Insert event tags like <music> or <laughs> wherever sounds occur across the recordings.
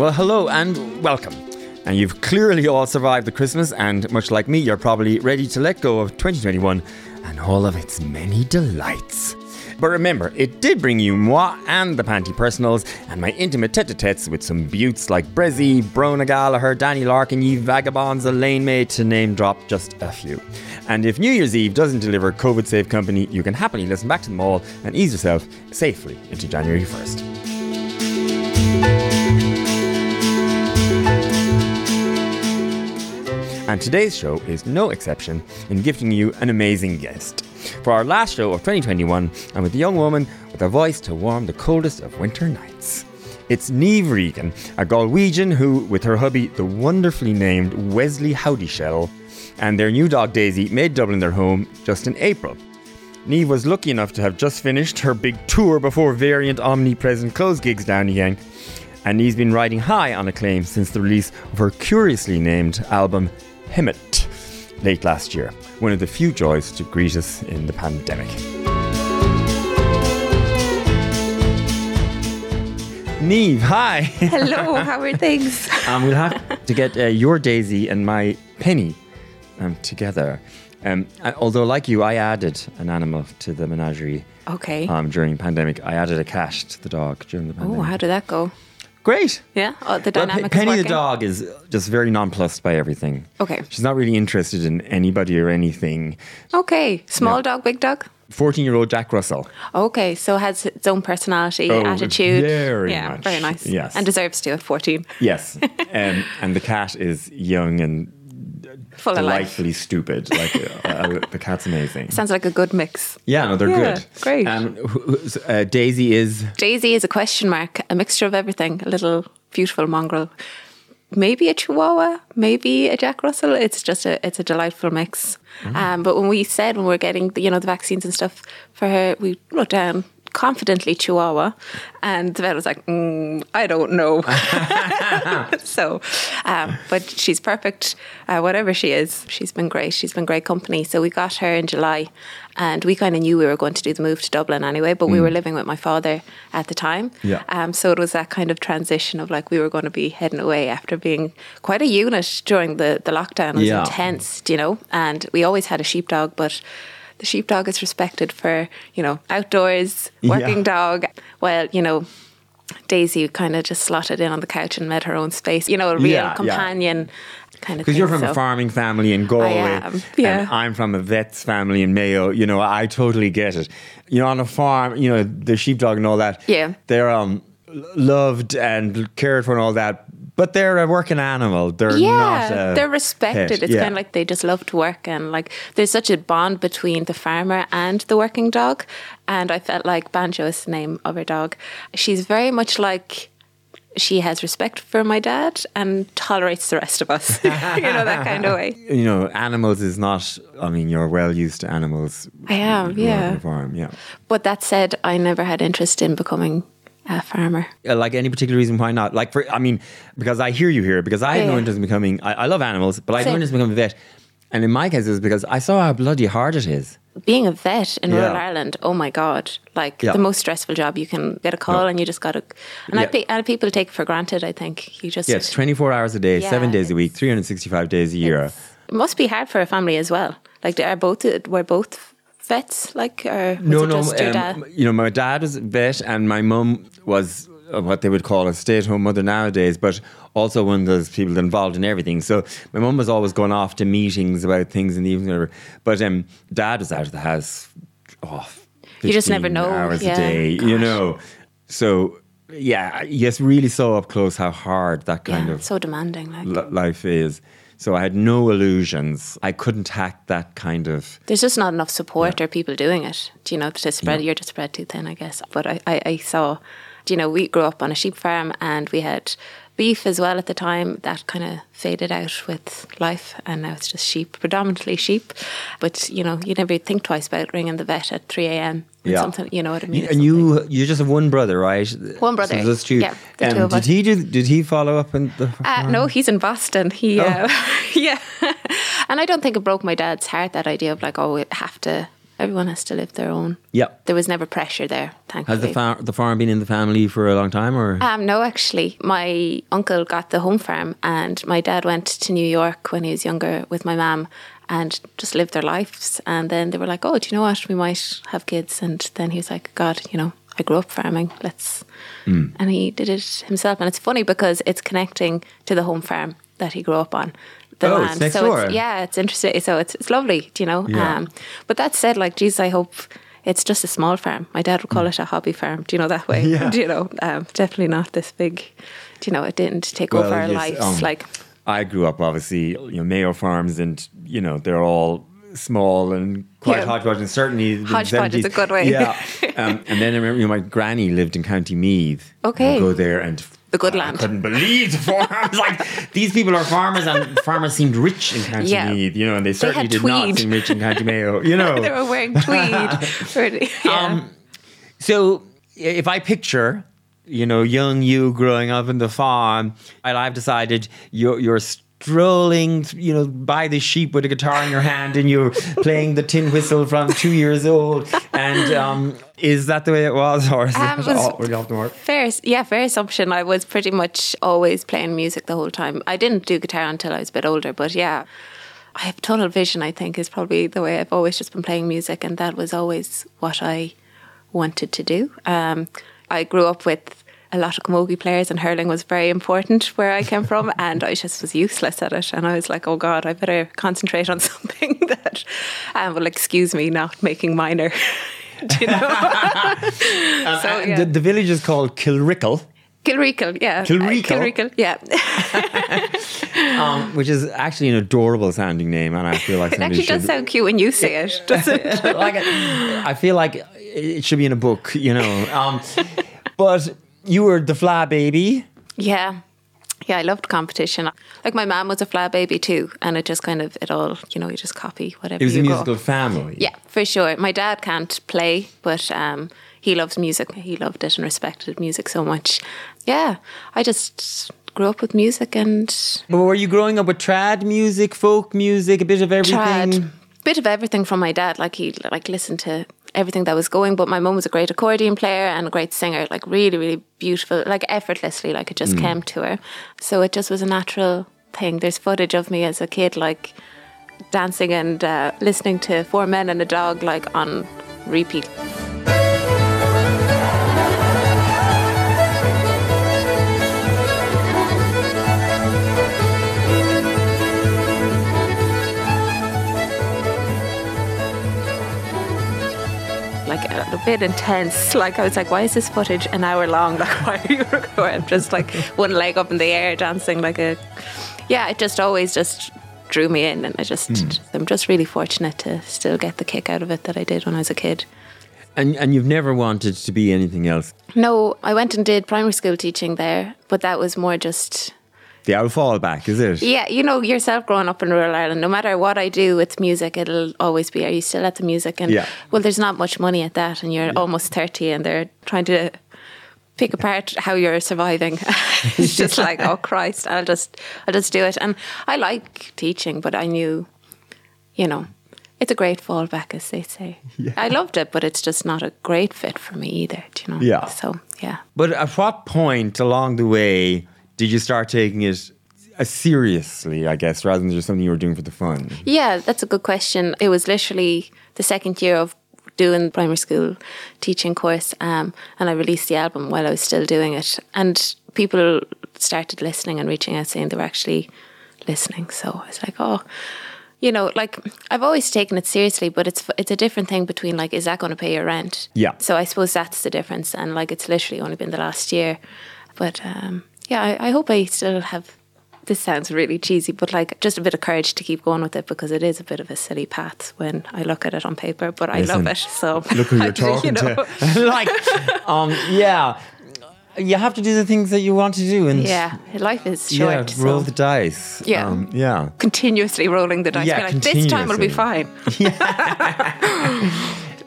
Well, hello and welcome. And you've clearly all survived the Christmas, and much like me, you're probably ready to let go of 2021 and all of its many delights. But remember, it did bring you moi and the Panty Personals and my intimate tete-a-tetes with some buttes like Brezzy, Bronagh Gallagher, Danny Larkin, Ye Vagabonds, Elaine May, to name drop just a few. And if New Year's Eve doesn't deliver COVID-safe company, you can happily listen back to them all and ease yourself safely into January 1st. And today's show is no exception in gifting you an amazing guest. For our last show of 2021, I'm with a young woman with a voice to warm the coldest of winter nights. It's Niamh Regan, a Galwegian who, with her hubby, the wonderfully named Wesley Howdyshell, and their new dog Daisy, made Dublin their home just in April. Niamh was lucky enough to have just finished her big tour before variant omnipresent close gigs down again, and Niamh's been riding high on acclaim since the release of her curiously named album Hemet late last year, one of the few joys to greet us in the pandemic. Niamh, hi. <laughs> Hello, how are things? um, we'll have to get uh, your Daisy and my Penny um, together. Um, I- although, like you, I added an animal to the menagerie Okay. um, during pandemic. I added a cat to the dog during the pandemic. oh, how did that go? Great. Yeah, oh, the Pe- Penny the dog is just very nonplussed by everything. Okay. She's not really interested in anybody or anything. Okay, small dog, big dog. 14 year old Jack Russell. Okay, so has its own personality, Oh, attitude. very yeah, much. very nice. Yes. and deserves to at fourteen. Yes. <laughs> um, and the cat is young and Full of life. delightfully stupid. Like uh, <laughs> uh, the cat's amazing. Sounds like a good mix. Yeah, no, they're Yeah, good. great. Um, uh, Daisy is. Daisy is a question mark, a mixture of everything. A little beautiful mongrel, maybe a Chihuahua, maybe a Jack Russell. It's just a it's a delightful mix. Mm. Um, but when we said when we are getting the, you know the vaccines and stuff for her, we wrote down confidently Chihuahua, and the was like, mm, I don't know. <laughs> so, um, but she's perfect. Uh, whatever she is, she's been great. She's been great company. So we got her in July, and we kind of knew we were going to do the move to Dublin anyway. But we were living with my father at the time. Mm. Yeah. Um, so it was that kind of transition of like we were going to be heading away after being quite a unit during the the lockdown. It was Yeah. intense, you know. And we always had a sheepdog, but. The sheepdog is respected for, you know, outdoors, working Yeah. dog. while, you know, Daisy kind of just slotted in on the couch and made her own space. You know, a real Yeah, companion kind of Because you're from so. a farming family in Galway. am, yeah. And I'm from a vet's family in Mayo. You know, I totally get it. You know, on a farm, you know, the sheepdog and all that. Yeah. They're um, loved and cared for and all that. But they're a working animal. They're yeah, they're respected. pet. It's Yeah. kind of like they just love to work, and like there's such a bond between the farmer and the working dog. And I felt like Banjo is the name of her dog. She's very much like she has respect for my dad and tolerates the rest of us. <laughs> you know that kind of way. <laughs> you know, animals is not. I mean, you're well used to animals. I am, growing up on yeah. farm, yeah. But that said, I never had interest in becoming a farmer. Uh, Like any particular reason why not? Like for, I mean, because I hear you here. Because I had no interest in becoming. I, I love animals, but I had no interest in becoming a vet. And in my case, it was because I saw how bloody hard it is. being a vet in rural Yeah. Ireland, oh my god, like Yeah. the most stressful job. You can get a call Yeah. and you just got to. And I Yeah. pe- and people take it for granted. I think you just. Yeah, it's 24 hours a day, Yeah, seven days a week, 365 days a year. It must be hard for a family as well. Like, they are both were both vets? Like, or No, no. just your dad? Um, you know, my dad was a vet, and my mum was uh, what they would call a stay-at-home mother nowadays, but also one of those people involved in everything. So my mum was always going off to meetings about things in the evening. But um, dad was out of the house. Oh, You just never know. Hours Yeah, a day, you know. So yeah, you just really saw up close how hard that kind yeah, of so demanding. Like, li- life is. So I had no illusions. I couldn't hack that kind of. there's just not enough support or people doing it. Do you know to spread? You're just spread too thin, I guess. But I, I, I saw. do You know, we grew up on a sheep farm and we had beef as well at the time. That kind of faded out with life, and now it's just sheep, predominantly sheep. But you know, you never think twice about ringing the vet at three a.m. Yeah. something. You know what I mean? And you you just have one brother, right? One brother, So that's two. yeah, Um, did us. he do? Did he follow up in the? Uh, no, he's in Boston. He, Oh. uh, <laughs> yeah. and I don't think it broke my dad's heart that idea of like, oh, we have to. Everyone has to live their own. Yeah. There was never pressure there. Thankfully. Has the farm the farm been in the family for a long time, or? Um, no, actually, my uncle got the home farm, and my dad went to New York when he was younger with my mum, and just lived their lives. And then they were like, "Oh, do you know what? We might have kids." And then he was like, "God, you know, I grew up farming. Let's." And he did it himself, and it's funny because it's connecting to the home farm that he grew up on. The Oh, it's land. next so door. It's, yeah, it's interesting. So it's it's lovely, do you know. Yeah. Um, but that said, like, geez, I hope it's just a small farm. My dad would call it a hobby farm. Do you know that way? Mm. Yeah. <laughs> Do you know? Um, definitely not this big. Do you know? It didn't take over our yes, lives. um, like, I grew up obviously, you know, Mayo farms, and you know they're all small and quite Yeah. hodgepodge, and certainly Hodgepodge is a good way. Yeah, <laughs> um, and then I remember you know, my granny lived in County Meath. Okay. I'd go there and. The good I land. couldn't believe the farms. like these people are farmers, and <laughs> farmers seemed rich in County Yeah. Meath, you know, and they certainly had did not seem rich in County Mayo, you <laughs> know. they were wearing tweed. <laughs> Yeah. Um, so if I picture, you know, young you growing up in the farm, and I've decided you're, you're strolling, you know, by the sheep with a guitar in your hand and you're playing the tin whistle from two years old. And um, is that the way it was? Or is Um, it it all really off the mark? Fair, yeah, fair assumption. I was pretty much always playing music the whole time. I didn't do guitar until I was a bit older, but yeah, I have tunnel vision. I think is probably the way I've always just been playing music, and that was always what I wanted to do. Um, I grew up with a lot of camogie players, and hurling was very important where I came from, <laughs> and I just was useless at it. And I was like, oh God, I better concentrate on <laughs> something that um, will excuse me not making minor. <laughs> You know? so, yeah. the, the village is called Kilrickle, Kilreekle, yeah. Kilreekle? Uh, Kilreekle, yeah. um, which is actually an adorable sounding name. And I feel like it actually does sound cute when you say it, doesn't it? like I feel like it should be in a book, you know. Um, but you were the Fleadh baby. yeah. Yeah, I loved competition. Like my mom was a Fleadh baby too, and it just kind of it all, you know, you just copy whatever It was a you go. musical family. Yeah, for sure. My dad can't play, but um, he loves music. He loved it and respected music so much. Yeah, I just grew up with music and But were you growing up with trad music, folk music, a bit of everything? trad. Bit of everything from my dad. Like he like listened to everything that was going. But my mum was a great accordion player and a great singer. Like really, really beautiful. Like effortlessly. Like it just came to her. So it just was a natural thing. There's footage of me as a kid, like dancing and uh, listening to Four Men and a Dog, like on repeat. Bit intense. Like I was like, why is this footage an hour long? <laughs> Like why are you recording? Just like <laughs> one leg up in the air, dancing like a. Yeah, it just always just drew me in, and I just hmm. I'm just really fortunate to still get the kick out of it that I did when I was a kid. And and you've never wanted to be anything else. No, I went and did primary school teaching there, but that was more just The old fallback, is it? Yeah, you know yourself growing up in rural Ireland, no matter what I do with music, it'll always be, are you still at the music? And Yeah. well, there's not much money at that, and you're almost 30 and they're trying to pick apart how you're surviving. <laughs> it's just <laughs> like, oh Christ, I'll just, I'll just do it. And I like teaching, but I knew, you know, it's a great fallback, as they say. Yeah. I loved it, but it's just not a great fit for me either, do you know? Yeah. So, yeah. But at what point along the way did you start taking it uh, seriously, I guess, rather than just something you were doing for the fun? Yeah, that's a good question. It was literally the second year of doing the primary school teaching course, um, and I released the album while I was still doing it, and people started listening and reaching out saying they were actually listening. So I was like, oh. You know, like I've always taken it seriously, but it's it's a different thing between like, is that going to pay your rent? Yeah. So I suppose that's the difference, and like it's literally only been the last year, but um, yeah, I, I hope I still have this sounds really cheesy, but like just a bit of courage to keep going with it because it is a bit of a silly path when I look at it on paper, but I Listen, love it. So Look who you're <laughs> do, you talking know. to. <laughs> like, um, yeah. you have to do the things that you want to do, and Yeah, life is yeah, short. roll so the dice. Yeah. um, yeah. continuously rolling the dice. Yeah, like, this time will be fine. <laughs>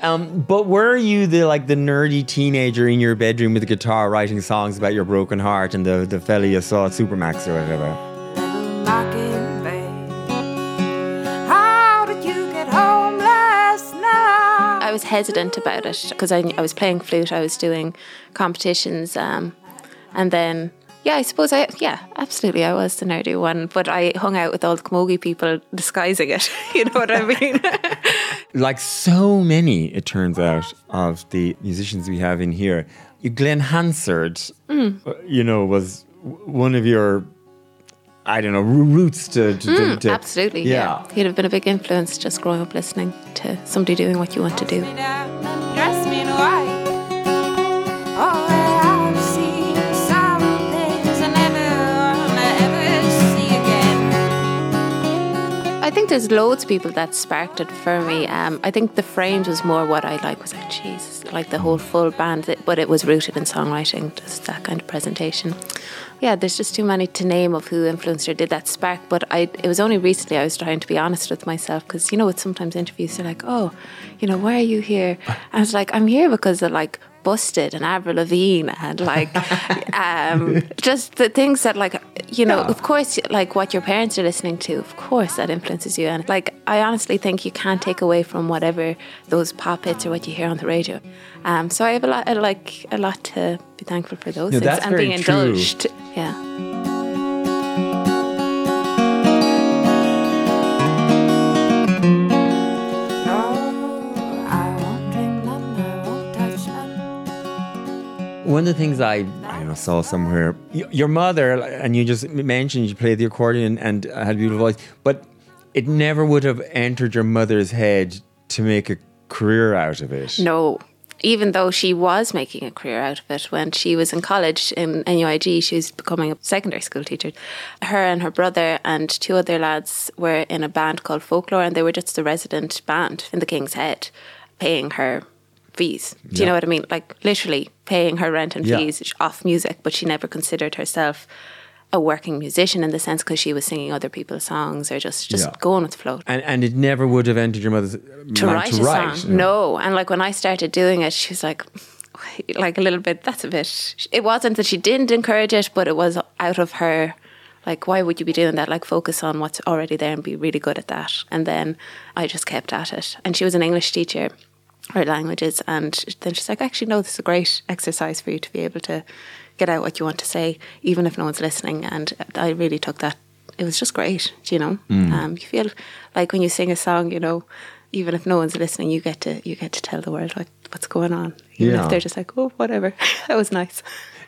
Um, but were you the like the nerdy teenager in your bedroom with a guitar writing songs about your broken heart and the the fella you saw at Supermac's or whatever? Mockingbird. How did you get home last night? I was hesitant about it because I, I was playing flute, I was doing competitions, um, and then yeah, I suppose I yeah, absolutely, I was the nerdy one, but I hung out with all the camogie people disguising it. <laughs> you know what I mean? <laughs> Like so many, it turns out, of the musicians we have in here, you- Glen Hansard, Mm. uh, you know, was one of your. I don't know, roots to, to, to- to- Mm, absolutely, yeah. He'd have been a big influence just growing up listening to somebody doing what you want to do. Think there's loads of people that sparked it for me. Um, I think the frames was more what I like was like Jesus, like the whole full band, but it was rooted in songwriting, just that kind of presentation. Yeah, there's just too many to name of who influenced or did that spark. But I, it was only recently I was trying to be honest with myself because you know, with sometimes interviews they're like, oh, you know, why are you here? And I was like, I'm here because of like Busted and Avril Lavigne and like <laughs> um, just the things that like you know of course like what your parents are listening to of course that influences you. And like I honestly think you can't take away from whatever those pop hits or what you hear on the radio. Um, so I have a lot I like a lot to be thankful for those No, things and being true. indulged. Yeah One of the things I, I know, saw somewhere, your mother, and you just mentioned you played the accordion and had a beautiful voice, but it never would have entered your mother's head to make a career out of it. No. Even though she was making a career out of it when she was in college in NUIG, she was becoming a secondary school teacher. Her and her brother and two other lads were in a band called Folklore, and they were just the resident band in the King's Head, paying her fees. Do you Yeah. know what I mean? Like literally paying her rent and Yeah. fees off music, but she never considered herself a working musician in the sense because she was singing other people's songs or just just Yeah. going with the flow And, and it never would have entered your mother's to mind write to a write. song. No, and like when I started doing it, she was like, <laughs> like a little bit. That's a bit. It wasn't that she didn't encourage it, but it was out of her. Like, why would you be doing that? Like, focus on what's already there and be really good at that. And then I just kept at it. And she was an English teacher, her languages, and then she's like, actually, no, this is a great exercise for you to be able to get out what you want to say, even if no one's listening. And I really took that. It was just great, you know. Um, you feel like when you sing a song, you know, even if no one's listening, you get to you get to tell the world what, what's going on. Even Yeah. if they're just like, oh, whatever, <laughs> that was nice.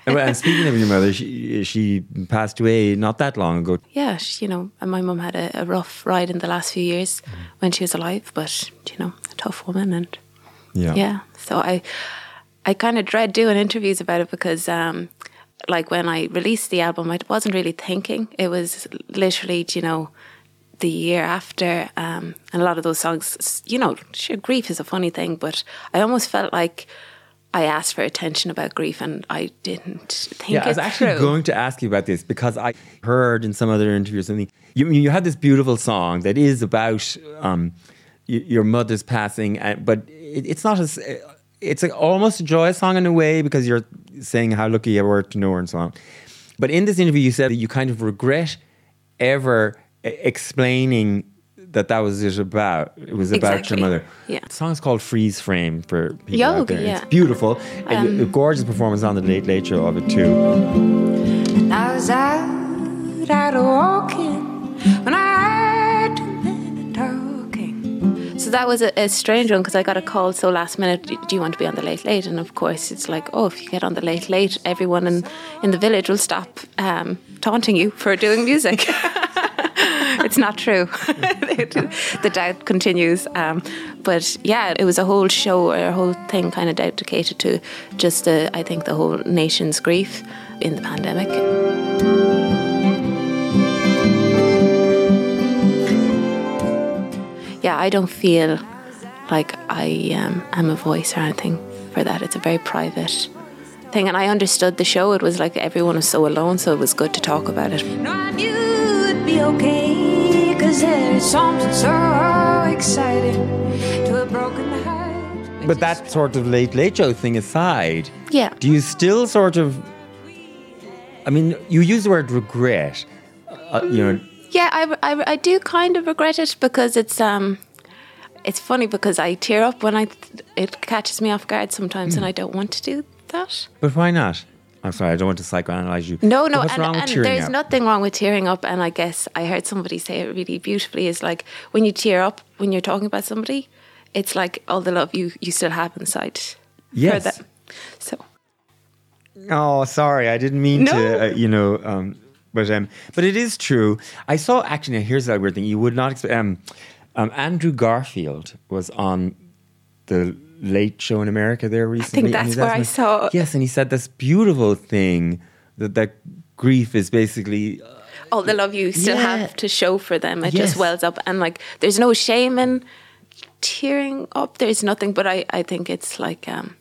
and, speaking of your mother, she, she passed away not that long ago. yeah, she, you know, and my mum had a, a rough ride in the last few years when she was alive, but you know, a tough woman, and Yeah. yeah. So I, I kind of dread doing interviews about it because, um, like when I released the album, I wasn't really thinking. It was literally, you know, the year after, um, and a lot of those songs, you know, sure, grief is a funny thing, but I almost felt like. I asked for attention about grief, and I didn't think Yeah, I was actually through. going to ask you about this because I heard in some other interview or something you you had this beautiful song that is about um, your mother's passing, but it, it's not as it's a, almost a joyous song in a way because you're saying how lucky you were to know her and so on. But in this interview, you said that you kind of regret ever explaining that that was it about. It was about Exactly. your mother. Yeah. The song's called Freeze Frame for people out there. yeah. Um, It's beautiful. and a gorgeous performance on the Late Late Show of it too. I was out, out walking when I that was a, a strange one because I got a call so last minute. Do you want to be on the late late? And of course, it's like, oh, if you get on the late late, everyone in in the village will stop um, taunting you for doing music. <laughs> it's not true. <laughs> the doubt continues. Um, but yeah, it was a whole show or a whole thing kind of dedicated to just, the, I think, the whole nation's grief in the pandemic. Yeah, I don't feel like I um, am a voice or anything for that. It's a very private thing. And I understood the show. It was like everyone was so alone, so it was good to talk about it. No, I knew it'd be okay. Cause there's something so exciting to a broken heart. But that sort of late late show thing aside, Yeah. do you still sort of? I mean, you use the word regret. Uh, you know, Yeah, I, I, I do kind of regret it because it's um, it's funny because I tear up when I it catches me off guard sometimes, and I don't want to do that. but why not? I'm sorry, I don't want to psychoanalyze you. No, no, and, and there's up? nothing wrong with tearing up. And I guess I heard somebody say it really beautifully. Is like when you tear up when you're talking about somebody, it's like all the love you you still have inside for Yes. them. So Oh, sorry, I didn't mean No. to. Uh, you know, um, but um, but it is true. I saw actually. Now here's that weird thing. You would not expect. Um, um, Andrew Garfield was on the Late Show in America there recently. and that's he's where I saw- Yes, and he said this beautiful thing that that grief is basically. uh, all the love you still Yeah. have to show for them, it Yes. just wells up. And like, there's no shame in tearing up. There's nothing, but I, I think it's like, um,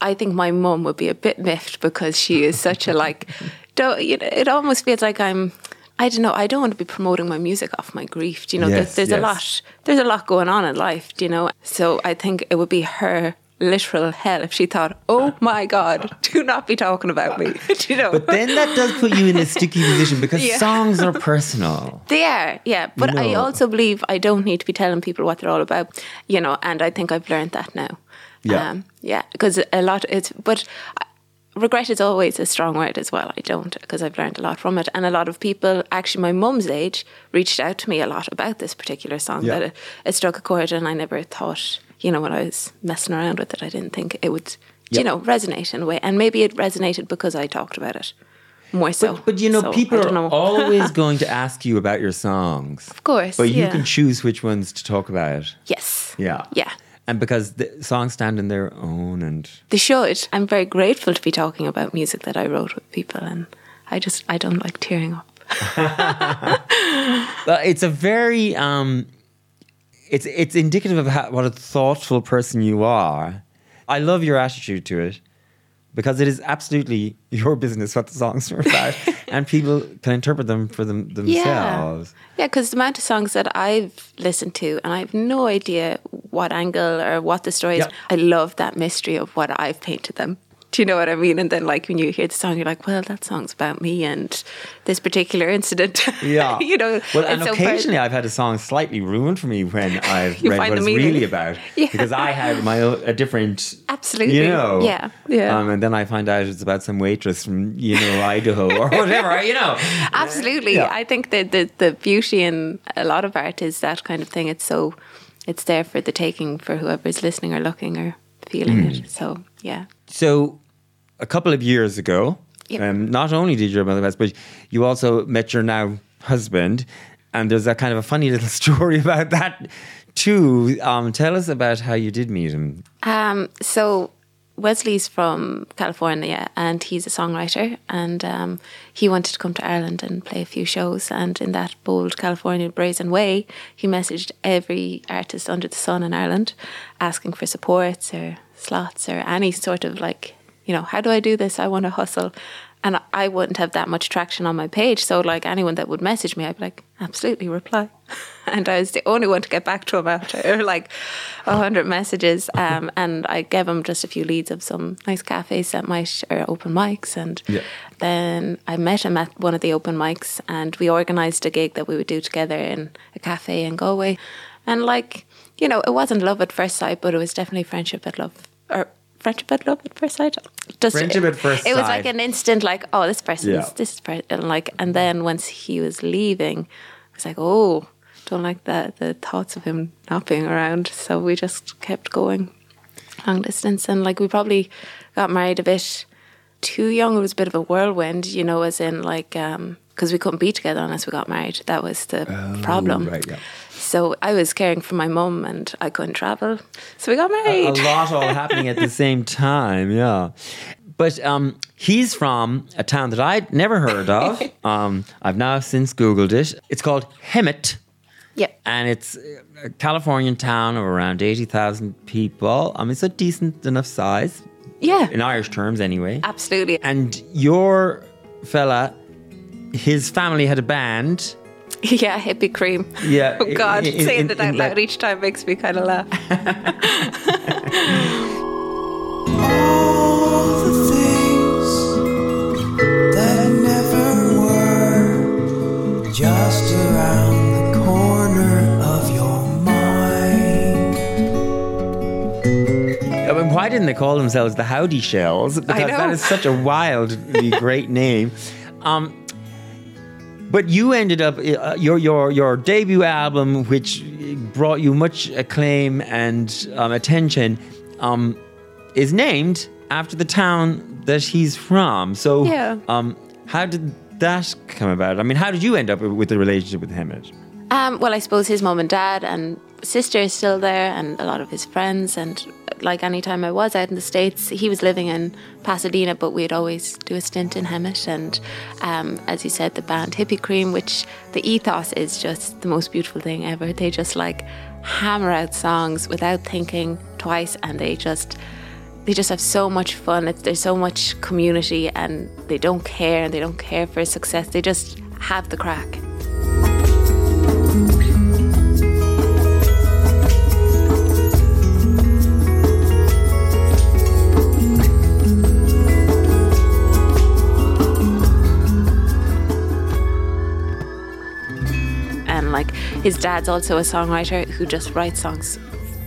I think my mum would be a bit miffed because she is such a like, <laughs> don't, you know, it almost feels like I'm, I don't know, I don't want to be promoting my music off my grief. Do you know, Yes, there's, there's yes. a lot, there's a lot going on in life, do you know? So I think it would be her literal hell if she thought, oh my God, <laughs> do not be talking about me. <laughs> do you know? But then that does put you in a sticky position because <laughs> Yeah. songs are personal. They are, yeah. But I also believe I don't need to be telling people what they're all about, you know, and I think I've learned that now. Yeah. Um, yeah, because a lot, it's, but I- regret is always a strong word as well. I don't, because I've learned a lot from it. And a lot of people, actually, my mum's age, reached out to me a lot about this particular song, Yeah. that it, it struck a chord, and I never thought, you know, when I was messing around with it, I didn't think it would, Yeah. you know, resonate in a way. And maybe it resonated because I talked about it more so. But, but you know, So, people are know. always <laughs> going to ask you about your songs. Of course. But you yeah. can choose which ones to talk about. Yes. Yeah. Yeah. And because the songs stand in their own and They should. I'm very grateful to be talking about music that I wrote with people, and I just I don't like tearing up. <laughs> Well, it's a very um, it's it's indicative of how, what a thoughtful person you are. I love your attitude to it because it is absolutely your business what the songs are about, <laughs> and people can interpret them for them themselves. Yeah, because the amount of songs that I've listened to, and I have no idea what angle or what the story is. Yeah. I love that mystery of what I've painted them. Do you know what I mean? And then, like, when you hear the song, you're like, well, that song's about me and this particular incident. <laughs> Yeah. you know, Well, and it's so per- occasionally I've had a song slightly ruined for me when <laughs> I've read what it's really about <laughs> Yeah. because I had my own, a different. Absolutely. You know. Yeah, yeah. Um, and then I find out it's about some waitress from you know Idaho or whatever. You know. Absolutely. Yeah. I think that the, the beauty in a lot of art is that kind of thing. It's so, it's there for the taking for whoever's listening or looking or feeling Hmm. it. So, yeah. So, a couple of years ago, Yep. um, not only did your mother pass, but you also met your now husband, and there's a kind of a funny <laughs> little story about that too. Um, tell us about how you did meet him. Um, so Wesley's from California and he's a songwriter and um, he wanted to come to Ireland and play a few shows and in that bold California brazen way he messaged every artist under the sun in Ireland asking for supports or slots or any sort of like you know how do I do this I want to hustle and I wouldn't have that much traction on my page so like anyone that would message me I'd be like absolutely reply <laughs> and I was the only one to get back to him after <laughs> like a hundred messages. Um, and I gave him just a few leads of some nice cafes that might or open mics. And Yeah. then I met him at one of the open mics, and we organised a gig that we would do together in a cafe in Galway. And like you know, it wasn't love at first sight, but it was definitely friendship at love or. Friendship at love at first sight. Just, Friendship at first It was like an instant, like, oh, this person Yeah. is this is per-, and like, and then once he was leaving, I was like, oh, don't like that the thoughts of him not being around. So we just kept going long distance, and like we probably got married a bit too young. It was a bit of a whirlwind, you know, as in like um, because we couldn't be together unless we got married. That was the oh, problem. Oh, right, yeah. So I was caring for my mum, and I couldn't travel, so we got married. a married. lot all <laughs> happening at the same time. Yeah. But um, he's from a town that I'd never heard of. <laughs> um, I've now since Googled it. It's called Hemet, Yep. and it's a Californian town of around 80,000 people. I mean, it's a decent enough size. Yeah, in Irish terms, anyway. absolutely. And your fella, his family had a band. <laughs> Yeah, hippie cream. Yeah. Oh God, in- in- saying it in out that- loud each time makes me kind of laugh. <laughs> all the things that never were just around the corner of your mind. I mean, why didn't they call themselves the Howdy Shells? Because that know. is such a wildly <laughs> great name. Um, but you ended up uh, your your your debut album, which brought you much acclaim and um, attention, um, is named after the town that he's from. So, Yeah. um, how did that come about? I mean, how did you end up with the relationship with Hemet? Um, well, I suppose his mom and dad and sister is still there, and a lot of his friends. And like any time I was out in the states, he was living in Pasadena, but we'd always do a stint in Hemet. And um, as you said, the band Hippie Cream, which the ethos is just the most beautiful thing ever. They just like hammer out songs without thinking twice, and they just they just have so much fun. It's, there's so much community, and they don't care, and they don't care for success. They just have the crack. Like his dad's also a songwriter who just writes songs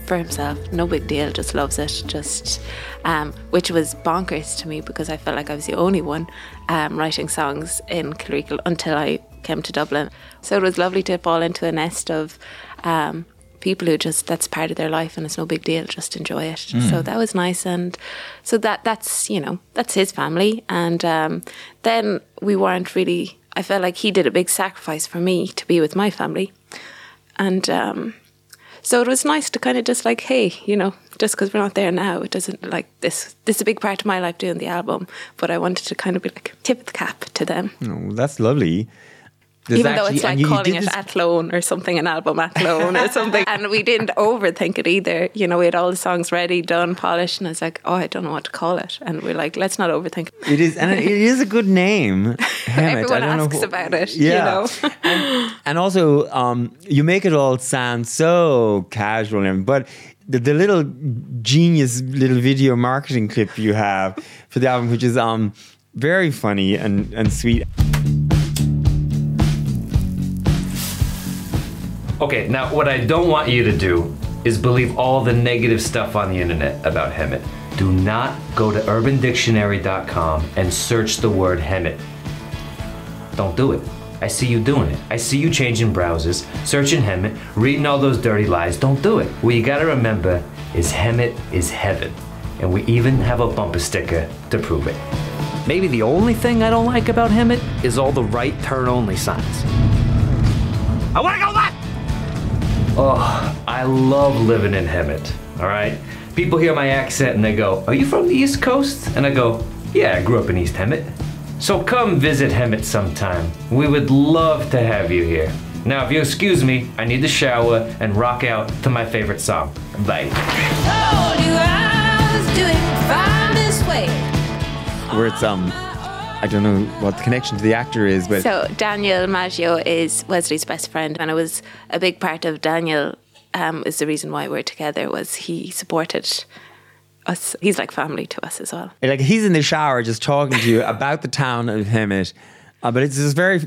for himself. No big deal just loves it just um, which was bonkers to me because i felt like i was the only one um, writing songs in Kilreekle until i came to dublin. So it was lovely to fall into a nest of um, people who just that's part of their life and it's no big deal just enjoy it. So that was nice and so that that's you know that's his family and um, then we weren't really i felt like he did a big sacrifice for me to be with my family and um, so it was nice to kind of just like hey you know just because we're not there now it doesn't like this this is a big part of my life doing the album but i wanted to kind of be like tip of the cap to them Oh, that's lovely. There's even though it's like you- calling it this- Athlone or something, an album Athlone or <laughs> something. And we didn't overthink it either. You know, we had all the songs ready, done, polished, and I was like, oh, I don't know what to call it. And we're like, let's not overthink it. It is, and it is a good name. <laughs> Everyone I don't know asks about it, you know. and, and also, um, you make it all sound so casual, and but the, the little genius little video marketing clip you have for the album, which is um very funny and and sweet. Okay, now what I don't want you to do is believe all the negative stuff on the internet about Hemet. Do not go to urbandictionary.com and search the word Hemet. Don't do it. I see you doing it. I see you changing browsers, searching Hemet, reading all those dirty lies. Don't do it. What you gotta remember is Hemet is heaven. And we even have a bumper sticker to prove it. Maybe the only thing I don't like about Hemet is all the right turn only signs. I wanna go left! Oh, I love living in Hemet, all right? People hear my accent and they go, Are you from the East Coast? And I go, Yeah, I grew up in East Hemet. So come visit Hemet sometime. We would love to have you here. Now, if you excuse me, I need to shower and rock out to my favorite song. Bye. Told you I was doing fine this way. Where it's um, I don't know what the connection to the actor is, but So Daniel Maggio is Wesley's best friend, and it was a big part of Daniel. Um, is the reason why we're together was he supported us. He's like family to us as well. like he's in the shower just talking to you about the town of Hemet, uh, but it's just very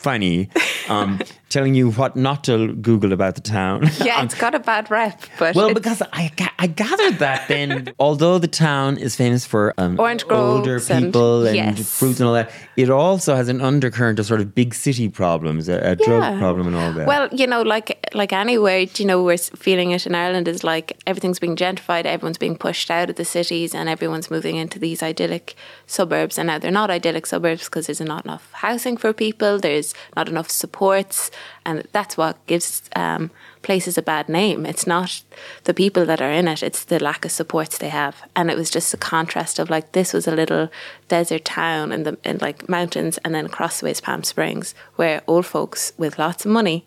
funny, um, <laughs> telling you what not to Google about the town. Yeah, it's <laughs> got a bad rep, but Well, because I, I gathered that then, <laughs> although the town is famous for um, Orange older groves and- people and, yes. fruits and all that, it also has an undercurrent of sort of big city problems, a, a drug Yeah. problem and all that. Well, you know, like like anywhere, you know, we're feeling it in Ireland is like everything's being gentrified, everyone's being pushed out of the cities, and everyone's moving into these idyllic suburbs. And now they're not idyllic suburbs because there's not enough housing for people, there's not enough supports, and that's what gives um, places a bad name. It's not the people that are in it; it's the lack of supports they have. And it was just the contrast of like this was a little desert town in the in like mountains, and then across the way is Palm Springs, where old folks with lots of money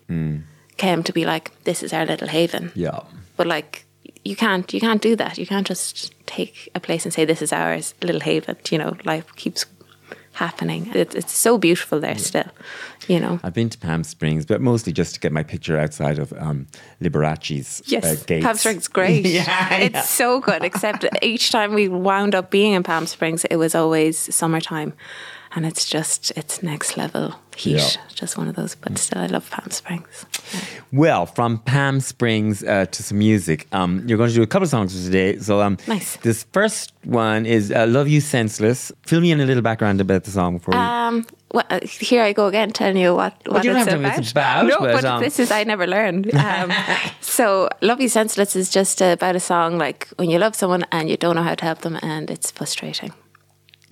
came to be like, this is our little haven. yeah. But like, you can't you can't do that. You can't just take a place and say this is ours, Little Haven. You know, life keeps happening. It, it's so beautiful there still. You know. I've been to Palm Springs, but mostly just to get my picture outside of um, Liberace's Yes, uh, gates. Palm Springs, great. <laughs> Yeah, it's yeah. so good. Except each time we wound up being in Palm Springs, it was always summertime, and it's just it's next level heat. Yeah. Just one of those. But still, I love Palm Springs. Well, from Palm Springs uh, to some music, um, you're going to do a couple of songs today. So, um, Nice. This first one is uh, "Love You Senseless." Fill me in a little background about the song before. we... Um, well, uh, here I go again, telling you what, what you don't it's have to tell me about. it's about, <laughs> No, but, but, um, this is I never learned. Um, <laughs> so, "Love You Senseless" is just about a song like when you love someone and you don't know how to help them, and it's frustrating.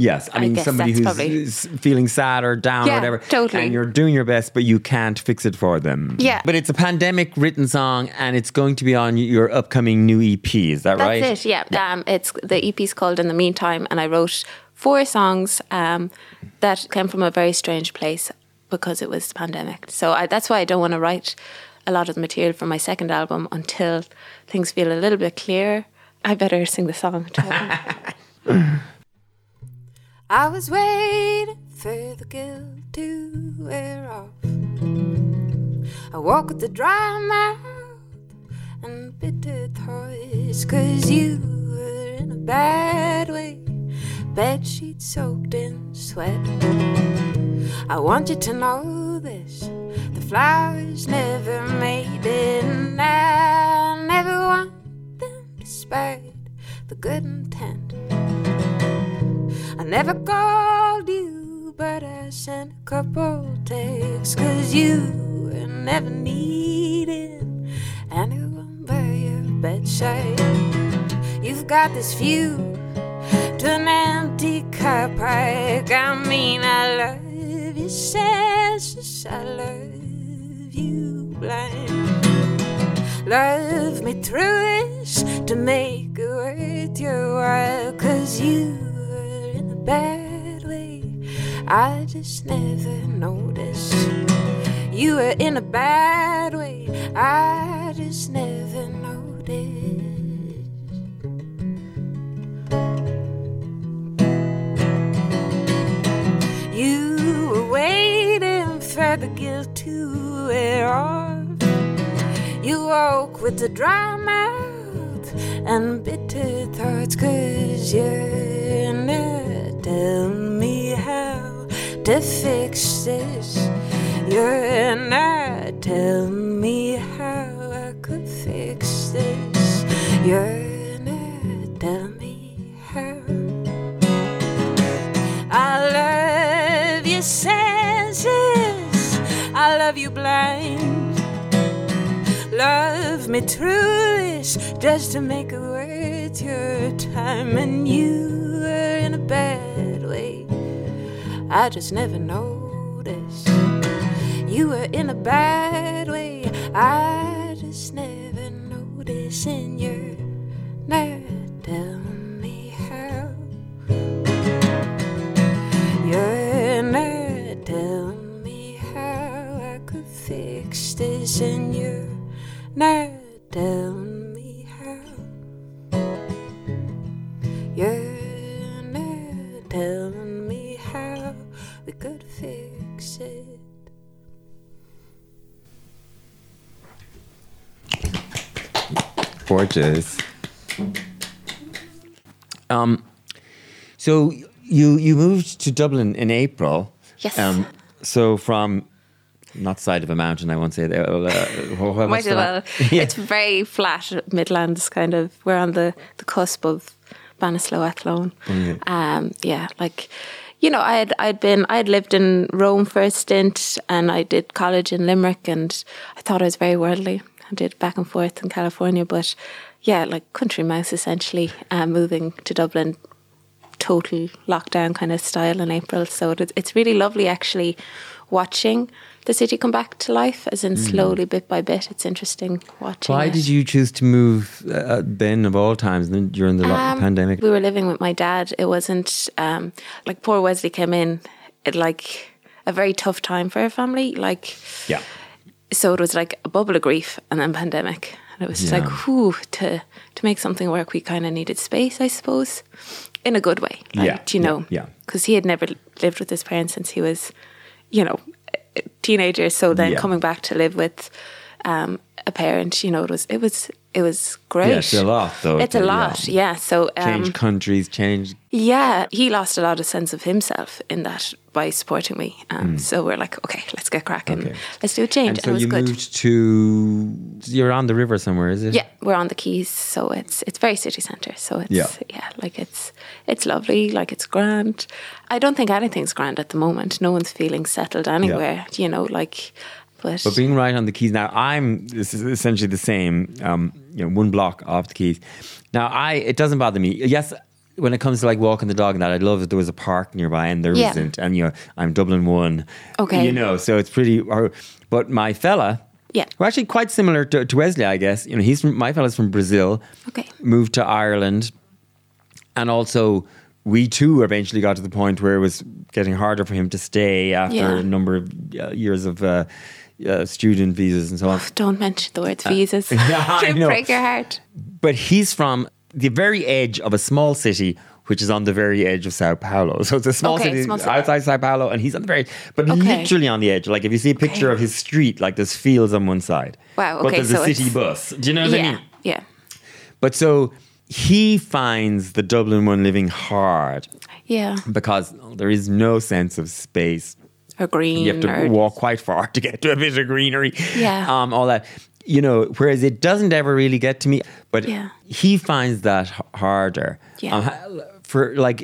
Yes, I I mean somebody who's probably- feeling sad or down or whatever, totally. and you're doing your best, but you can't fix it for them. Yeah. but it's a pandemic-written song, and it's going to be on your upcoming new EP. Is that That's right? That's it. Yeah. Um, it's the EP is called "In the Meantime," and I wrote four songs um, that came from a very strange place because it was the pandemic. So I, that's why I don't want to write a lot of the material for my second album until things feel a little bit clearer. I better sing the song. <laughs> I was waiting for the guilt to wear off. I walk with the dry mouth and bitter thoughts, cause you were in a bad way. Bed sheets soaked in sweat. I want you to know this. The flowers never made it, and I never want them despite the good intent. Never called you, but I sent a couple texts, cause you were never needed anyone by your bedside. You've got this view to an empty car park. I mean, I love you, senseless. I love you, blind. Love me through this to make it worth your while. Cause you bad way. I just never noticed. You were in a bad way. I just never noticed. You were waiting for the guilt to wear off. You woke with a dry mouth and bitter thoughts, cause you're not telling me how to fix this. You're not Tell me how I could fix this. You're not Tell me how. I love you, senses. I love you, blind. Love me this just to make it worth your time. And you were in a bad I just never noticed. You were in a bad way. I Gorgeous. Um, so you you moved to Dublin in April. Yes. Um, so from not side of a mountain, I won't say that. Uh, what- what- Might as well. <laughs> Yeah. It's very flat, Midlands kind of. We're on the, the cusp of Ballinasloe Athlone. Um, yeah, like you know, I had I'd been I'd lived in Rome for a stint, and I did college in Limerick, and I thought I was very worldly. I did back and forth in California, but yeah, like country mouse essentially. Um, moving to Dublin, total lockdown kind of style in April. So it, it's really lovely actually watching the city come back to life, as in slowly, bit by bit. It's interesting watching. Mm. Why it. did you choose to move uh, then of all times during the Um, pandemic? We were living with my dad. It wasn't um, like poor Wesley came in at like a very tough time for our family. Like yeah. So it was like a bubble of grief and then pandemic And it was just Yeah. like, whew, to to make something work, we kind of needed space, I suppose, in a good way. Like, Yeah, do you know? yeah. Because he had never lived with his parents since he was, you know, a teenager. So then Yeah. coming back to live with um, a parent, you know, it was it was it was great. Yeah, it's a lot, though, It's a lot, yeah. So um, Change countries, change. yeah, he lost a lot of sense of himself in that by supporting me. Um, So we're like, okay, let's get cracking. Okay. Let's do a change. And so it was you good. moved to. You're on the river somewhere, is it? Yeah, we're on the Quays, so it's it's very city centre. So it's Yeah. yeah. like it's it's lovely, like it's grand. I don't think anything's grand at the moment. No one's feeling settled anywhere, you know, like but, But being right on the Quays now, I'm this is essentially the same. Um, you know, one block off the Quays. Now, I it doesn't bother me. Yes, when it comes to like walking the dog and that, I'd love if there was a park nearby, and there Yeah. not And you know, I'm Dublin one. Okay. You know, so it's pretty. Or, but my fella. Yeah. We're actually quite similar to, to Wesley, I guess. You know, he's from my fella's from Brazil. Okay. Moved to Ireland, and also we too eventually got to the point where it was getting harder for him to stay after Yeah. a number of uh, years of uh, uh, student visas and so on. don't mention the words visas. Uh, <laughs> yeah, I <laughs> know. break your heart. But he's from the very edge of a small city, which is on the very edge of Sao Paulo. So it's a small Okay, city small city. outside Sao Paulo, and he's on the very, but Okay. literally on the edge. Like if you see a picture Okay. of his street, like there's fields on one side. Wow, But okay, there's so a city bus. Do you know what I mean? yeah, But so he finds the Dublin one living hard yeah. because there is no sense of space Or green. you have to walk quite far <laughs> to get to a bit of greenery. Yeah. Um, all that. You know, whereas it doesn't ever really get to me, but Yeah. he finds that h- harder. Yeah. Um, for like,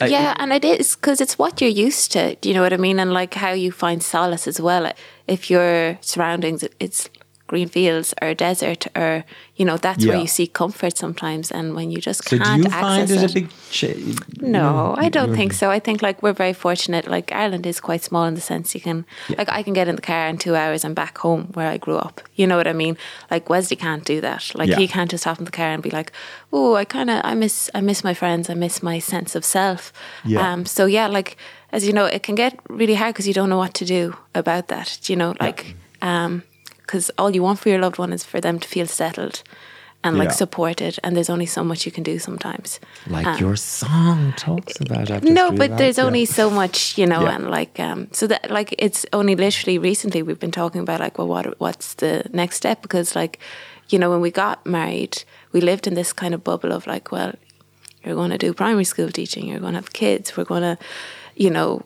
uh, yeah, and it is because it's what you're used to. Do you know what I mean? And like how you find solace as well. If your surroundings, it's green fields or desert, or you know, that's where you seek comfort sometimes. And when you just so can't do you find access it a big? Ch- No, I don't think so. I think like we're very fortunate. Like Ireland is quite small in the sense you can, like I can get in the car in two hours and back home where I grew up. You know what I mean? Like Wesley can't do that. Like Yeah. he can't just hop in the car and be like, "Oh, I kind of I miss I miss my friends. I miss my sense of self." Yeah. Um. So yeah, like as you know, it can get really hard because you don't know what to do about that. Do you know, like, um, because all you want for your loved one is for them to feel settled. And like Yeah. supported, and there's only so much you can do sometimes. like Um, your song talks about. I've no, but realised, there's yeah. only so much, you know, Yeah. and like, um, so that like it's only literally recently we've been talking about like, well, what what's the next step? Because like, you know, when we got married, we lived in this kind of bubble of like, well, you're going to do primary school teaching, you're going to have kids, we're going to, you know,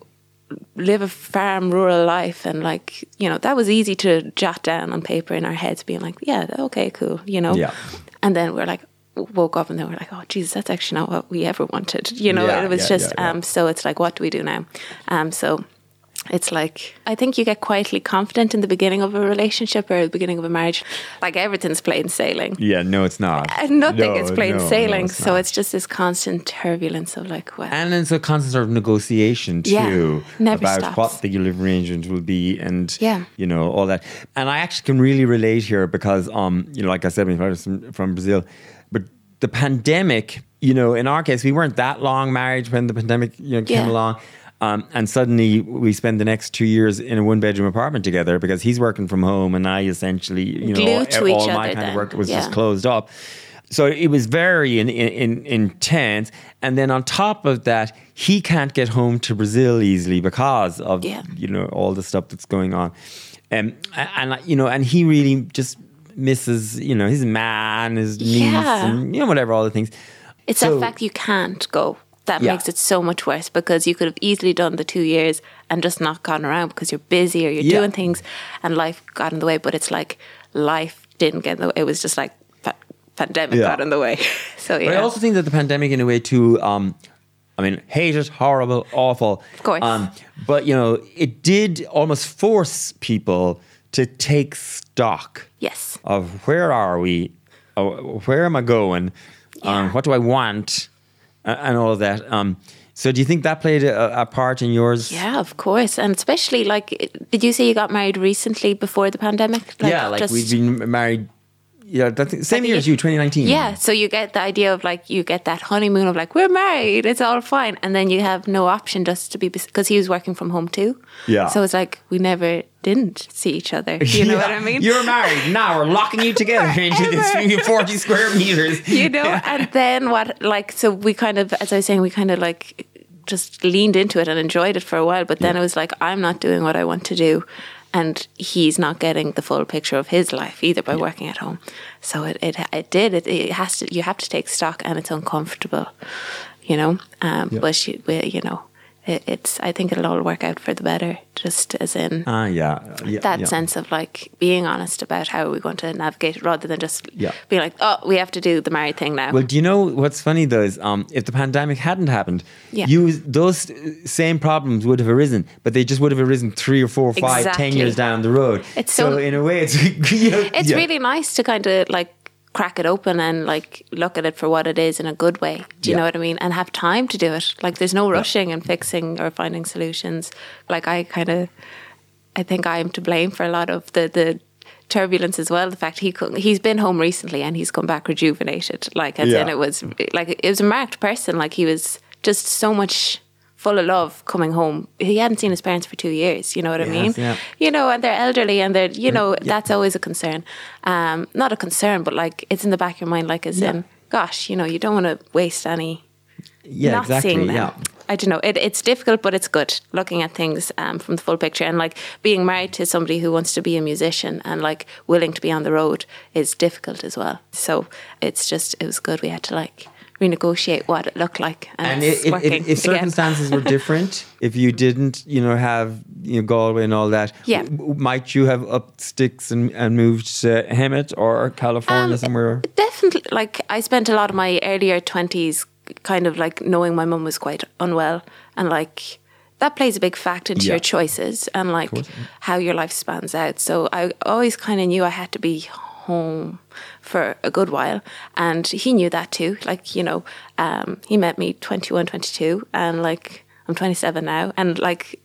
live a farm rural life and like you know that was easy to jot down on paper in our heads being like yeah okay cool you know Yeah. and then we're like woke up and then we're like oh jesus that's actually not what we ever wanted you know Yeah, it was yeah, just yeah, yeah. um so it's like what do we do now um so it's like I think you get quietly confident in the beginning of a relationship or the beginning of a marriage. Like everything's plain sailing. Yeah, no, it's not. And nothing No, is plain no, no, sailing. it's so it's just this constant turbulence of like, well, and it's a constant sort of negotiation too Yeah, never about stops. what the arrangement will be and Yeah. you know all that and i actually can really relate here because um you know like i said from, from brazil but the pandemic you know in our case we weren't that long married when the pandemic you know came Yeah. along um, and suddenly we spend the next two years in a one bedroom apartment together because he's working from home and I essentially, you know, all, all my kind of work was just closed up. So it was very in, in, in, intense. And then on top of that, he can't get home to Brazil easily because of Yeah. you know all the stuff that's going on. Um, and and, you know, and he really just misses you know his man, his niece, Yeah. and you know whatever all the things. It's So- the fact you can't go. That Yeah. makes it so much worse because you could have easily done the two years and just not gone around because you're busy or you're Yeah. doing things and life got in the way. But it's like life didn't get in the way. It was just like pa- pandemic Yeah. got in the way. <laughs> so yeah. But I also think that the pandemic, in a way, too. Um, I mean, hate it, horrible, awful. Of course. Um, but you know, it did almost force people to take stock yes. of where are we, oh, where am I going, um, what do I want, and all of that. Um, so, do you think that played a, a part in yours? Yeah, of course. And especially like, did you say you got married recently before the pandemic? Like, yeah, like we've been married Yeah, same year as you, 2019. Yeah, so you get the idea of like you get that honeymoon of like we're married, it's all fine, and then you have no option just to be because he was working from home too. Yeah. So it's like we never didn't see each other. <laughs> You know what I mean? You're married. Now we're locking you together <laughs> into this 40 square meters. <laughs> you know and then what like so we kind of as i was saying we kind of like just leaned into it and enjoyed it for a while but then it was like i'm not doing what i want to do and he's not getting the full picture of his life either by working at home. So it it, it did it, it has to you have to take stock and it's uncomfortable you know? Um but you, we, you know it, it's i think it'll all work out for the better just as in Ah, yeah. yeah that yeah. sense of like being honest about how we're going to navigate rather than just Yeah. being like, oh, we have to do the married thing now. Well, do you know what's funny though is um, if the pandemic hadn't happened, Yeah. you those same problems would have arisen, but they just would have arisen three or four, or five, ten Exactly. years down the road. It's so- in a way, it's <laughs> you know, it's yeah. really nice to kind of like crack it open and like look at it for what it is in a good way. Do you Yeah. know what I mean? And have time to do it. Like there's no rushing and fixing or finding solutions. Like I kind of, I think I am to blame for a lot of the the turbulence as well. The fact he could, he's been home recently and he's come back rejuvenated. Like as in it was like it was a marked person. Like he was just so much full of love coming home. He hadn't seen his parents for two years. You know what I mean? Yeah. You know, and they're elderly and they're you know that's always a concern. Um, not a concern, but like it's in the back of your mind. Like as in, gosh, you know, you don't want to waste any yeah, not exactly. seeing them. Yeah. I don't know. It, it's difficult, but it's good looking at things um, from the full picture. And like being married to somebody who wants to be a musician and like willing to be on the road is difficult as well. So it's just it was good. We had to like renegotiate what it looked like, and, And if, working if, if again. circumstances were <laughs> different, if you didn't, you know, have you know Galway and all that, Yeah. w- might you have up sticks and, and moved to Hemet or California Um, somewhere? Definitely, like I spent a lot of my earlier twenties kind of like knowing my mum was quite unwell, and like that plays a big factor into Yeah. your choices and like how your life spans out. So I always kind of knew I had to be home for a good while, and he knew that too. Like you know, um, he met me 21, 22, and like I'm 27 now, and like.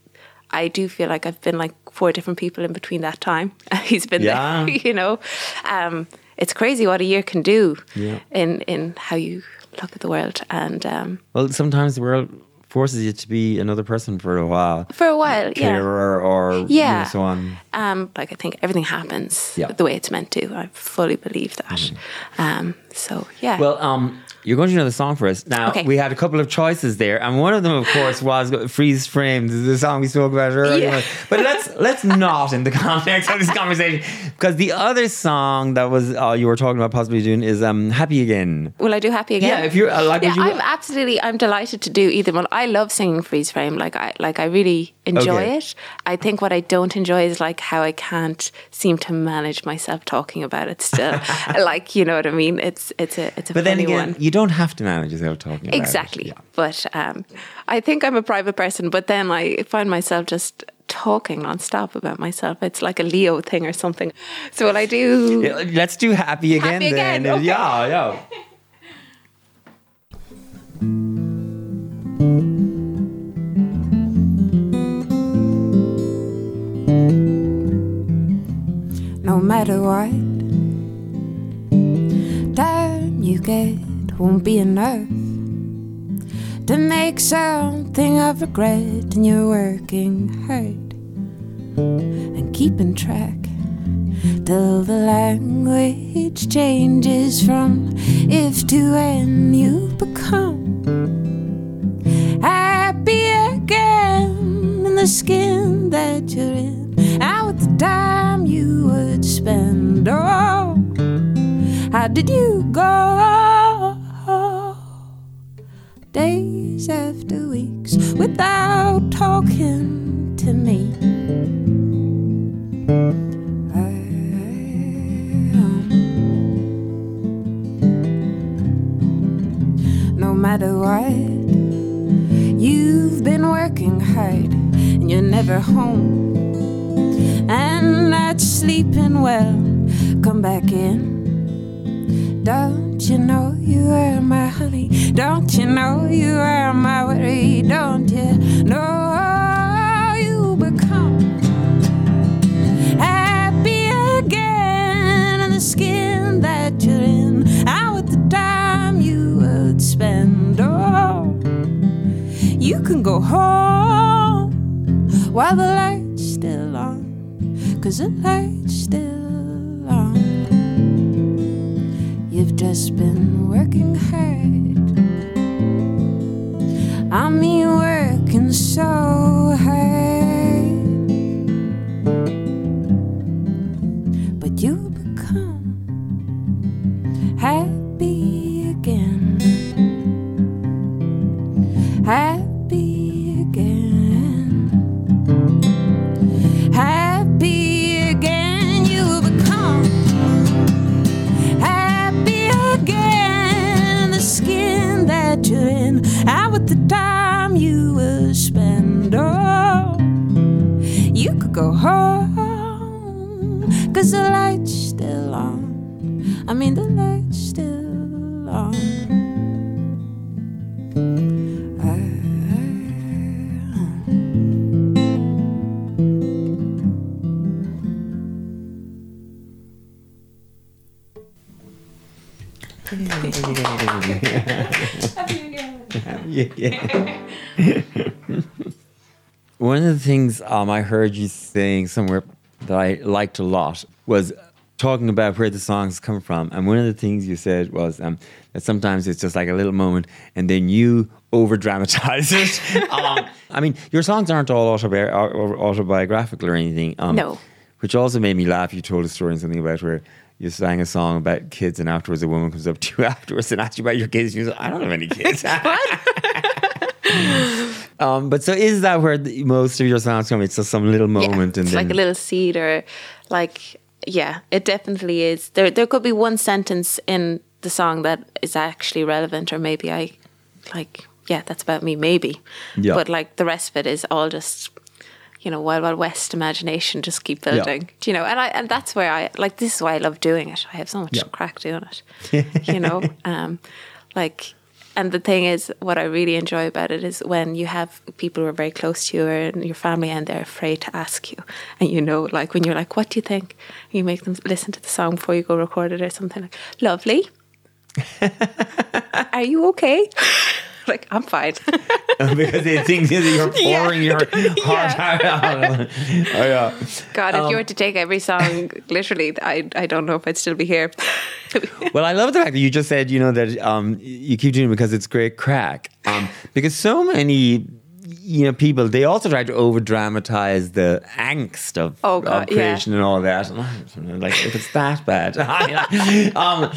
I do feel like I've been like four different people in between that time. <laughs> He's been Yeah. there, <laughs> you know. Um, it's crazy what a year can do Yeah. in in how you look at the world. And um, Well, sometimes the world forces you to be another person for a while. for a while, yeah, Carer or you know, Yeah. so on. um, like I think everything happens Yeah. Mm-hmm. the way it's meant to. I fully believe that. Um, so yeah, Well, um, you're going to know the song for us. Now, Okay. we had a couple of choices there, and one of them, of course, was Freeze Framed, the song we spoke about earlier. Yeah. But let's let's not in the <laughs> context of this conversation, because the other song that was uh, you were talking about possibly doing is um, Happy Again. will I do happy again? Yeah, if you're uh, like, yeah, you, I'm absolutely. I'm delighted to do either one. I love singing freeze frame. Like I like. I really enjoy Okay. it. I think what I don't enjoy is like how I can't seem to manage myself talking about it. Still, <laughs> like you know what I mean. It's it's a it's a but then again, one. you don't have to manage yourself talking about it. Exactly. Yeah. But um, I think I'm a private person, but then I find myself just talking nonstop about myself. It's like a Leo thing or something. So what I do. Yeah, Let's do Happy Again Happy then. Again, okay. Yeah, yeah. no matter what. Time you get won't be enough to make something of regret, and you're working hard and keeping track till the language changes from if to when you become happy again in the skin that you're in. And with the time you would spend, oh, how did you go? Days after weeks without talking to me. Uh-huh. No matter what, you've been working hard and you're never home. And not sleeping well, come back in. Don't you know you are my honey? Don't you know you are my worry? Don't you know you become happy again in the skin that you're in, out with the time you would spend. Oh, you can go home while the light's still on, cause the light's still just been working hard. I mean, working so things um, I heard you saying somewhere that I liked a lot was talking about where the songs come from. And one of the things you said was um, that sometimes it's just like a little moment and then you over dramatize it. <laughs> um, I mean, your songs aren't all autobi- autobiographical or anything. Um, No. Which also made me laugh. You told a story and something about where you sang a song about kids, and afterwards a woman comes up to you <laughs> afterwards and asks you about your kids. And you say, "I don't have any kids." <laughs> um, but so is that where the, most of your songs come? It's just some little moment, yeah, and it's like a little seed or like yeah it definitely is there there could be one sentence in the song that is actually relevant or maybe i like yeah that's about me maybe Yeah. but like the rest of it is all just you know wild wild west imagination just keep building Do you know and i and that's where i like this is why i love doing it i have so much Yeah. crack doing it <laughs> you know um like and the thing is what i really enjoy about it is when you have people who are very close to you or in your family and they're afraid to ask you. And you know like when you're like what do you think? You make them listen to the song before you go record it or something like lovely. <laughs> Are you okay <laughs> like i'm fine <laughs> because they think that you're <laughs> pouring your heart out. oh yeah. god if you were to take every song literally i i don't know if i'd still be here Well, I love the fact that you just said, you know, that um, you keep doing it because it's great crack. Um, because so many, you know, people they also try to over dramatize the angst of, Oh, of God, yeah. creation and all that. And like, if it's that bad, um,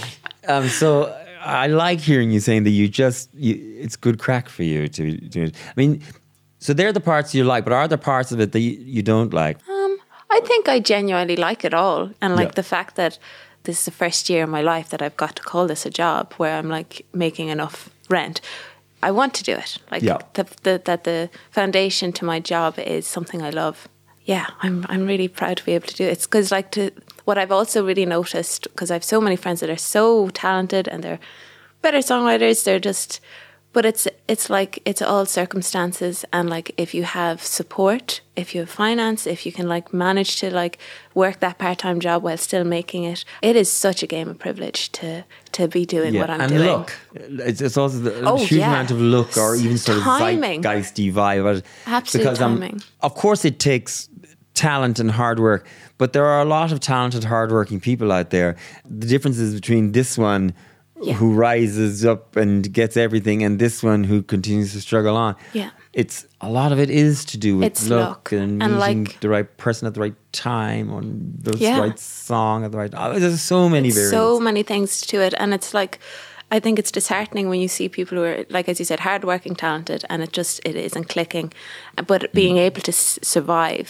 um, so I like hearing you saying that you just, you, it's good crack for you to do it. I mean, so they're the parts you like, but are there parts of it that you, you don't like? Um, I think I genuinely like it all. And like Yeah. the fact that this is the first year in my life that I've got to call this a job where I'm like making enough rent. I want to do it. Like Yeah. the, the, that the foundation to my job is something I love. Yeah, I'm I'm really proud to be able to do it. It's because like to what I've also really noticed because I've so many friends that are so talented and they're better songwriters. They're just, but it's it's like it's all circumstances and like if you have support, if you have finance, if you can like manage to like work that part time job while still making it, it is such a game of privilege to to be doing what I'm and doing. look, it's, it's also the Oh, huge yeah. amount of look or even sort of Timing. zeitgeisty vibe. about it. Absolute because, um, timing. of course, it takes talent and hard work, but there are a lot of talented, hardworking people out there. The difference is between this one. Yeah. Who rises up and gets everything, and this one who continues to struggle on. Yeah. it's a lot of it is to do with It's luck luck. and, And, meeting like- the right person at the right time on the Yeah. right song at the right. Oh, there's so many variants. so many things to it and it's like i think it's disheartening when you see people who are like as you said hardworking talented and it just it isn't clicking but Mm. being able to s- survive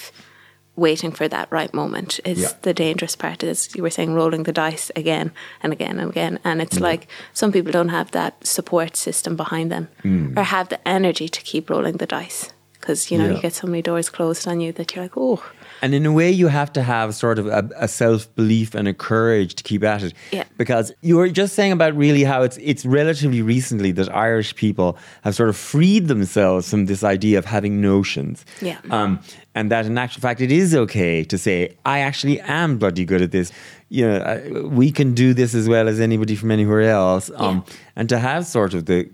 waiting for that right moment is Yeah. the dangerous part as you were saying rolling the dice again and again and again and Mm. it's like some people don't have that support system behind them Mm. or have the energy to keep rolling the dice because you know Yeah. you get so many doors closed on you that you're like oh And in a way, you have to have sort of a, a self belief and a courage to keep at it. Yeah. Because you were just saying about really how it's it's relatively recently that Irish people have sort of freed themselves from this idea of having notions. Yeah. Um, and that in actual fact, it is okay to say, I actually am bloody good at this. You know, I- we can do this as well as anybody from anywhere else. Um, And to have sort of the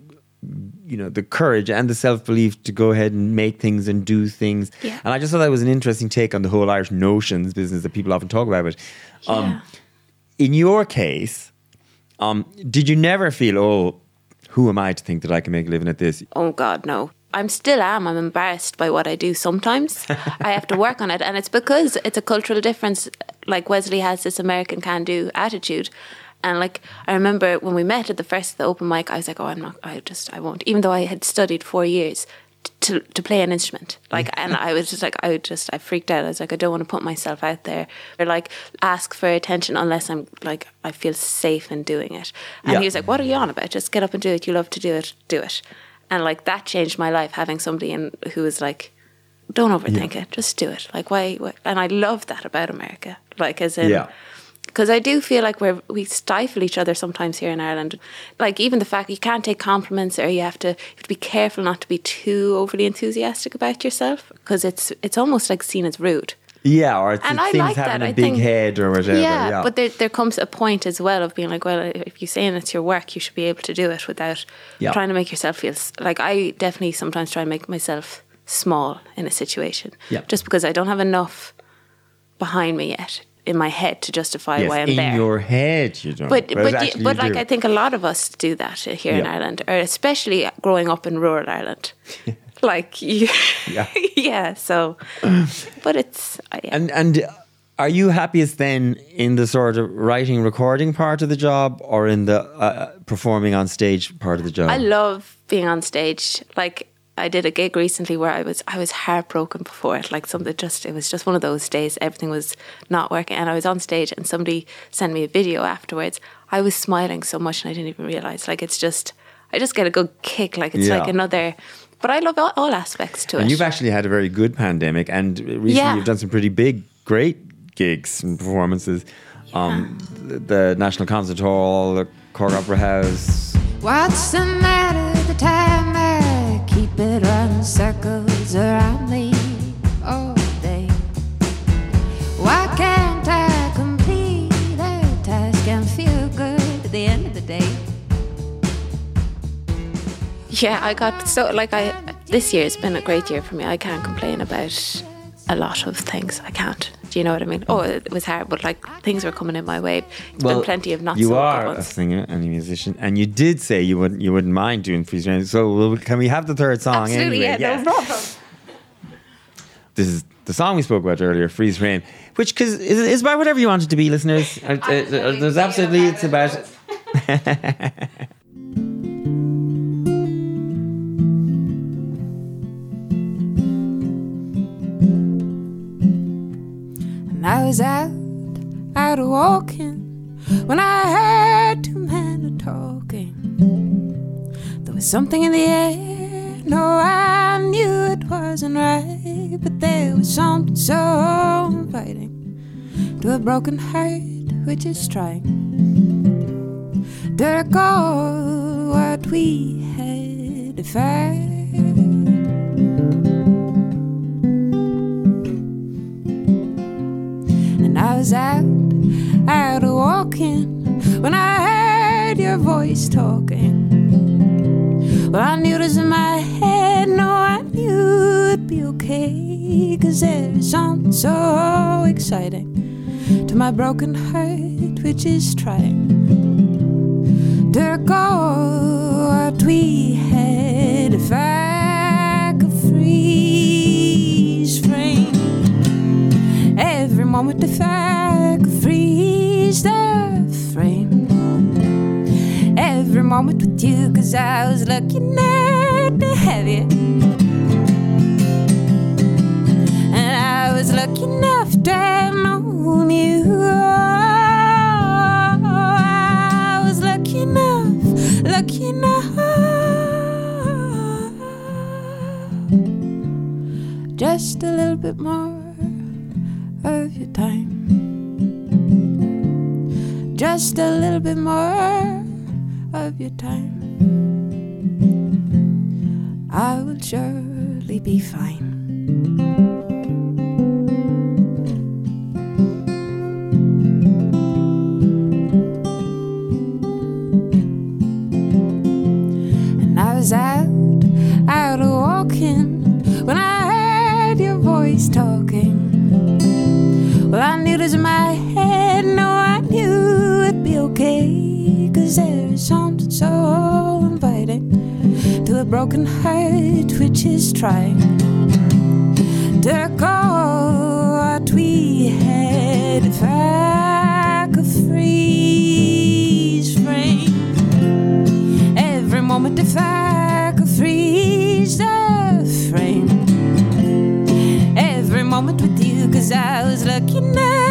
you know the courage and the self belief to go ahead and make things and do things. Yeah. And I just thought that was an interesting take on the whole Irish notions business that people often talk about. But um, Yeah. in your case, um, did you never feel, oh, who am I to think that I can make a living at this? Oh God, no. I'm still am. I'm embarrassed by what I do sometimes. I have to work on it. And it's because it's a cultural difference. Like Wesley has this American can do attitude. And like I remember when we met at the first of the open mic, I was like, Oh, I'm not I just I won't even though I had studied four years to to play an instrument. Like mm. and I was just like I just I freaked out. I was like, I don't want to put myself out there or like ask for attention unless I'm like I feel safe in doing it. And Yeah. he was like, What are you on about? Just get up and do it. You love to do it, do it. And like that changed my life having somebody in who was like, Don't overthink it, just do it. Like why, why and I love that about America. Like as in Yeah. Because I do feel like we're we stifle each other sometimes here in Ireland. Like even the fact you can't take compliments or you have to you have to be careful not to be too overly enthusiastic about yourself because it's it's almost like seen as rude. Yeah, or it's And I like having that. a I big think- head or whatever. yeah, Yeah, but there there comes a point as well of being like, well, if you're saying it's your work, you should be able to do it without Yeah. trying to make yourself feel like I definitely sometimes try and make myself small in a situation, Yeah. just because I don't have enough behind me yet in my head to justify yes, why I'm in there. your head you don't. But but you- you but like do. I think a lot of us do that here in Ireland, or especially growing up in rural Ireland. <laughs> <laughs> like you, Yeah. <laughs> yeah. So, but it's uh, yeah. And and are you happiest then in the sort of writing, recording part of the job, or in the uh, performing on stage part of the job? I love being on stage. Like I did a gig recently where I was I was heartbroken before it. Like something just it was just one of those days everything was not working and I was on stage and somebody sent me a video afterwards. I was smiling so much and I didn't even realize. Like it's just I just get a good kick. Like it's Yeah. like another but I love all, all aspects to and it. And you've actually had a very good pandemic, and recently Yeah. you've done some pretty big, great gigs and performances. Um, the, the National Concert Hall, the Cork Opera House. What's the matter? The time I keep it running circles around me all day. Why can't I complete a task and feel good at the end of the day? Yeah, I got so like I this year has been a great year for me. I can't complain about a lot of things. I can't. Do you know what I mean? Oh, it was hard, but like things were coming in my way. It's been plenty of not you so are a singer and a musician, and you did say you wouldn't you wouldn't mind doing freeze frame. So well, can we have the third song Absolutely, anyway? yeah, no problem. This is the song we spoke about earlier, "Freeze Frame," which cause is, is about whatever you want it to be, listeners. Uh, uh, uh, There's absolutely it's about. Was out, out walking when I heard two men talking. There was something in the air, no, I knew it wasn't right, but there was something so inviting to a broken heart which is trying to recall what we had fight. I was out, out walking when I heard your voice talking. Well, I knew was in my head, no, I knew it'd be okay. Cause there's something so exciting to my broken heart, which is trying to oh, recall what we had if I could freeze frame every moment if I freeze the frame. Every moment with you, cause I was enough to have you. And I was to have known you. I was lucky enough, lucky enough. Just a little bit more Just a little bit more of your time. I will surely be fine. Broken heart which is trying to call what we had if I could freeze frame. Every moment if I could freeze the frame. Every moment with you cause I was lucky enough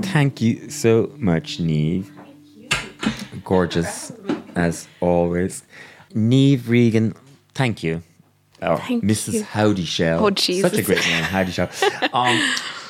Thank you so much, Niamh. Gorgeous, as always. Niamh Regan, thank you. Oh, Thank Mrs. you. Howdy Shell. Oh, Such a great name, Howdy Shell. Um,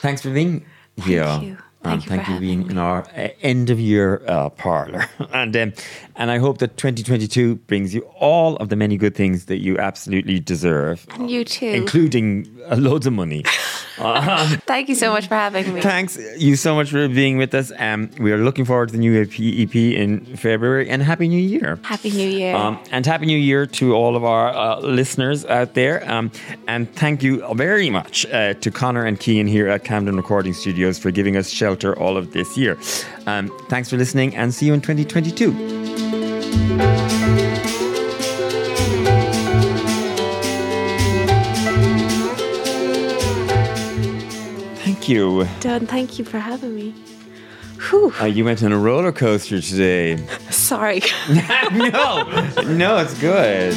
thanks for being here. you. Thank you thank for you for being in our uh, end of year uh, parlor. <laughs> and, um, and I hope that 2022 brings you all of the many good things that you absolutely deserve, And You too. including uh, loads of money. <laughs> <laughs> Thank you so much for having me. Thanks you so much for being with us. Um, we are looking forward to the new EP, EP in February and Happy New Year. Happy New Year. Um, and Happy New Year to all of our uh, listeners out there. Um, and thank you very much uh, to Connor and Kean here at Camden Recording Studios for giving us shelter all of this year. Um, thanks for listening and see you in 2022. Thank you. Done. Thank you for having me. Whew. Uh, you went on a roller coaster today. Sorry. <laughs> no, no, it's good.